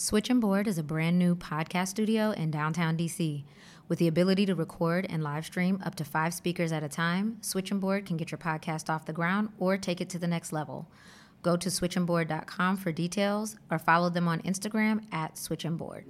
Switch and Board is a brand new podcast studio in downtown DC. With the ability to record and live stream up to five speakers at a time, Switch and Board can get your podcast off the ground or take it to the next level. Go to switchandboard.com for details or follow them on Instagram at switchandboard.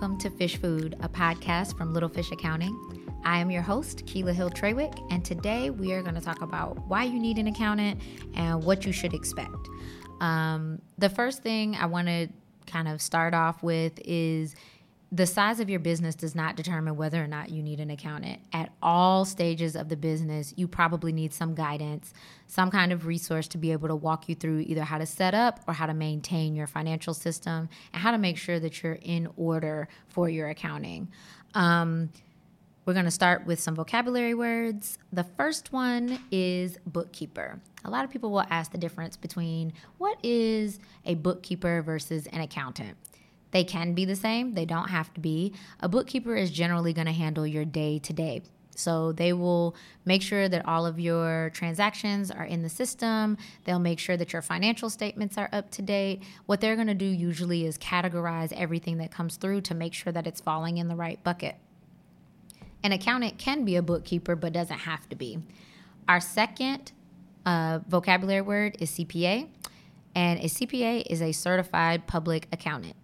Welcome to Fish Food, a podcast from Little Fish Accounting. I am your host, Keela Hill Treywick, and today we are going to talk about why you need an accountant and what you should expect. Um, the first thing I want to kind of start off with is the size of your business does not determine whether or not you need an accountant. At all stages of the business, you probably need some guidance, some kind of resource to be able to walk you through either how to set up or how to maintain your financial system and how to make sure that you're in order for your accounting. Um, we're going to start with some vocabulary words. The first one is bookkeeper. A lot of people will ask the difference between what is a bookkeeper versus an accountant. They can be the same, they don't have to be. A bookkeeper is generally going to handle your day to day. So they will make sure that all of your transactions are in the system. They'll make sure that your financial statements are up to date. What they're going to do usually is categorize everything that comes through to make sure that it's falling in the right bucket. An accountant can be a bookkeeper, but doesn't have to be. Our second uh, vocabulary word is CPA, and a CPA is a certified public accountant.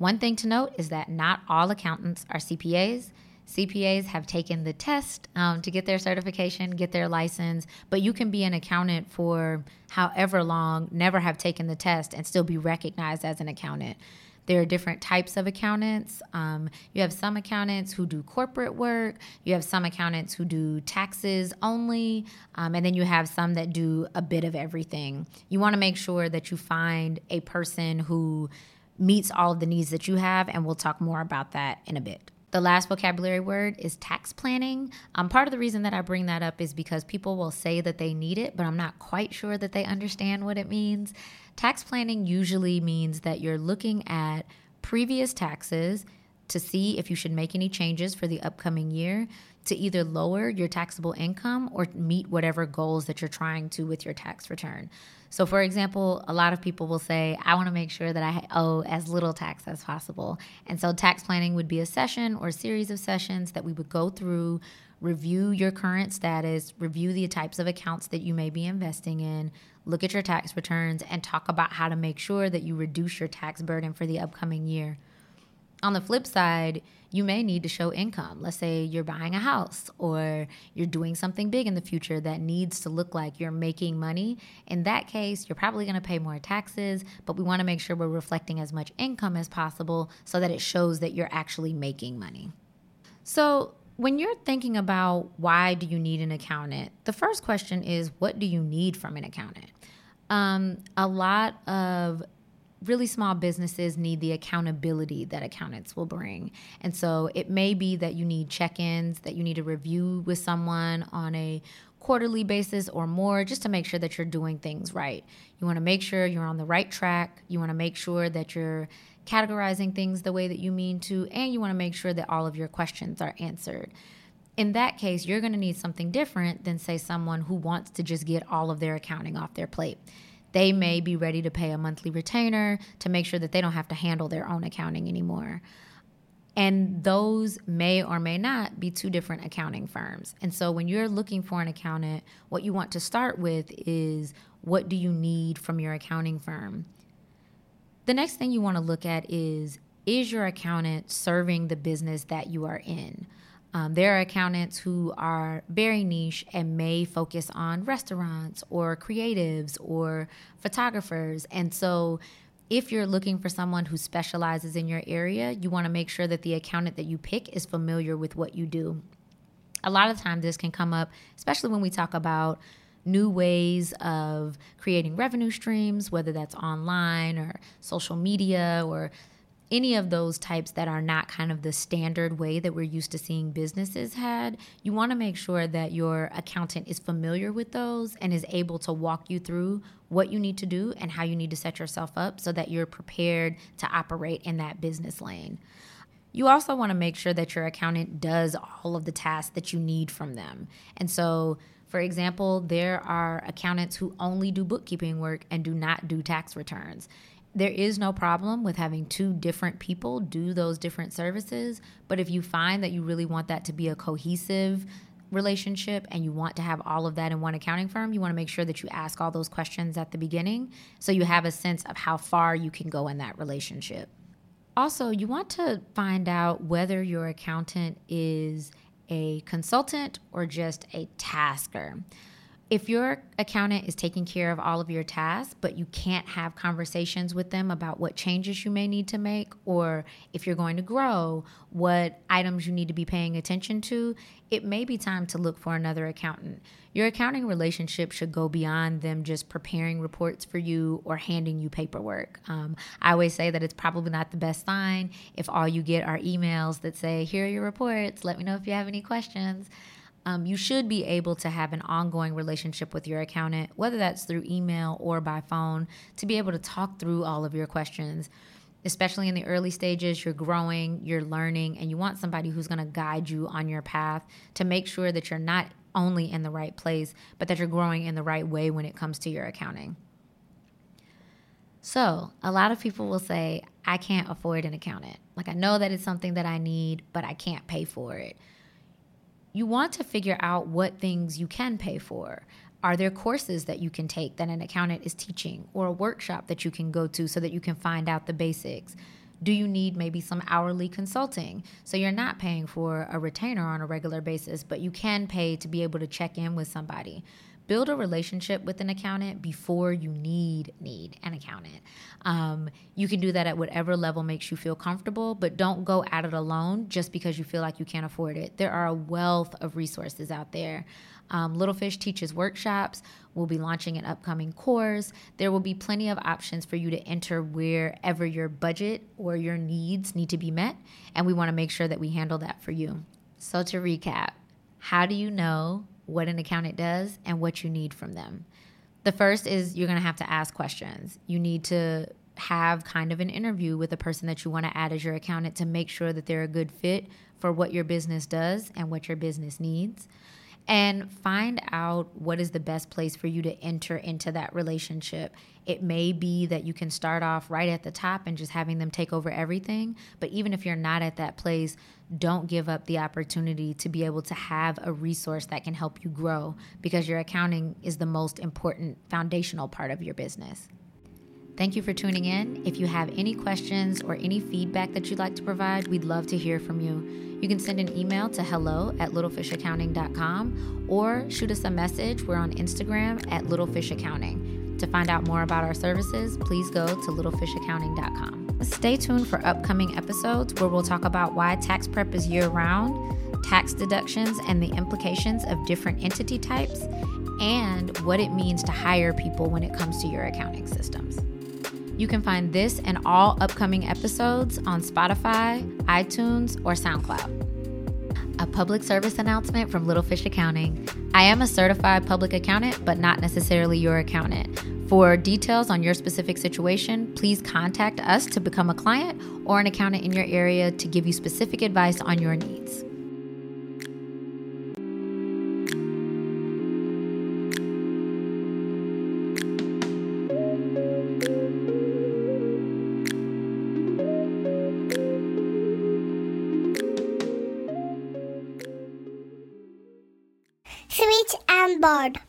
One thing to note is that not all accountants are CPAs. CPAs have taken the test um, to get their certification, get their license, but you can be an accountant for however long, never have taken the test, and still be recognized as an accountant. There are different types of accountants. Um, you have some accountants who do corporate work, you have some accountants who do taxes only, um, and then you have some that do a bit of everything. You want to make sure that you find a person who meets all of the needs that you have, and we'll talk more about that in a bit. The last vocabulary word is tax planning. Um, part of the reason that I bring that up is because people will say that they need it, but I'm not quite sure that they understand what it means. Tax planning usually means that you're looking at previous taxes to see if you should make any changes for the upcoming year to either lower your taxable income or meet whatever goals that you're trying to with your tax return. So, for example, a lot of people will say, I want to make sure that I owe as little tax as possible. And so, tax planning would be a session or a series of sessions that we would go through, review your current status, review the types of accounts that you may be investing in, look at your tax returns, and talk about how to make sure that you reduce your tax burden for the upcoming year. On the flip side, you may need to show income. Let's say you're buying a house or you're doing something big in the future that needs to look like you're making money. In that case, you're probably going to pay more taxes, but we want to make sure we're reflecting as much income as possible so that it shows that you're actually making money. So, when you're thinking about why do you need an accountant, the first question is what do you need from an accountant? Um, a lot of really small businesses need the accountability that accountants will bring. And so it may be that you need check ins, that you need a review with someone on a quarterly basis or more just to make sure that you're doing things right. You want to make sure you're on the right track. You want to make sure that you're categorizing things the way that you mean to, and you want to make sure that all of your questions are answered. In that case, you're going to need something different than, say, someone who wants to just get all of their accounting off their plate they may be ready to pay a monthly retainer to make sure that they don't have to handle their own accounting anymore. And those may or may not be two different accounting firms. And so when you're looking for an accountant, what you want to start with is what do you need from your accounting firm? The next thing you want to look at is is your accountant serving the business that you are in? Um, there are accountants who are very niche and may focus on restaurants or creatives or photographers. And so, if you're looking for someone who specializes in your area, you want to make sure that the accountant that you pick is familiar with what you do. A lot of times, this can come up, especially when we talk about new ways of creating revenue streams, whether that's online or social media or any of those types that are not kind of the standard way that we're used to seeing businesses had, you want to make sure that your accountant is familiar with those and is able to walk you through what you need to do and how you need to set yourself up so that you're prepared to operate in that business lane. You also want to make sure that your accountant does all of the tasks that you need from them. And so, for example, there are accountants who only do bookkeeping work and do not do tax returns there is no problem with having two different people do those different services. But if you find that you really want that to be a cohesive relationship and you want to have all of that in one accounting firm, you want to make sure that you ask all those questions at the beginning so you have a sense of how far you can go in that relationship. Also, you want to find out whether your accountant is a consultant or just a tasker if your accountant is taking care of all of your tasks, but you can't have conversations with them about what changes you may need to make, or if you're going to grow, what items you need to be paying attention to, it may be time to look for another accountant. Your accounting relationship should go beyond them just preparing reports for you or handing you paperwork. Um, I always say that it's probably not the best sign if all you get are emails that say, Here are your reports, let me know if you have any questions um, you should be able to have an ongoing relationship with your accountant, whether that's through email or by phone, to be able to talk through all of your questions. Especially in the early stages, you're growing, you're learning, and you want somebody who's going to guide you on your path to make sure that you're not only in the right place, but that you're growing in the right way when it comes to your accounting. So, a lot of people will say, I can't afford an accountant. Like, I know that it's something that I need, but I can't pay for it you want to figure out what things you can pay for. Are there courses that you can take that an accountant is teaching or a workshop that you can go to so that you can find out the basics? Do you need maybe some hourly consulting? So you're not paying for a retainer on a regular basis, but you can pay to be able to check in with somebody build a relationship with an accountant before you need need an accountant. Um, you can do that at whatever level makes you feel comfortable, but don't go at it alone just because you feel like you can't afford it. There are a wealth of resources out there. Um, Little Fish teaches workshops. We'll be launching an upcoming course. There will be plenty of options for you to enter wherever your budget or your needs need to be met. And we want to make sure that we handle that for you. So, to recap, how do you know what an accountant does and what you need from them. The first is you're going to have to ask questions. You need to have kind of an interview with the person that you want to add as your accountant to make sure that they're a good fit for what your business does and what your business needs and find out what is the best place for you to enter into that relationship. It may be that you can start off right at the top and just having them take over everything, but even if you're not at that place, don't give up the opportunity to be able to have a resource that can help you grow because your accounting is the most important foundational part of your business. Thank you for tuning in. If you have any questions or any feedback that you'd like to provide, we'd love to hear from you. You can send an email to hello at littlefishaccounting.com or shoot us a message. We're on Instagram at littlefishaccounting. To find out more about our services, please go to littlefishaccounting.com. Stay tuned for upcoming episodes where we'll talk about why tax prep is year round, tax deductions, and the implications of different entity types, and what it means to hire people when it comes to your accounting systems. You can find this and all upcoming episodes on Spotify, iTunes, or SoundCloud. A public service announcement from Little Fish Accounting. I am a certified public accountant, but not necessarily your accountant. For details on your specific situation, please contact us to become a client or an accountant in your area to give you specific advice on your needs. Board.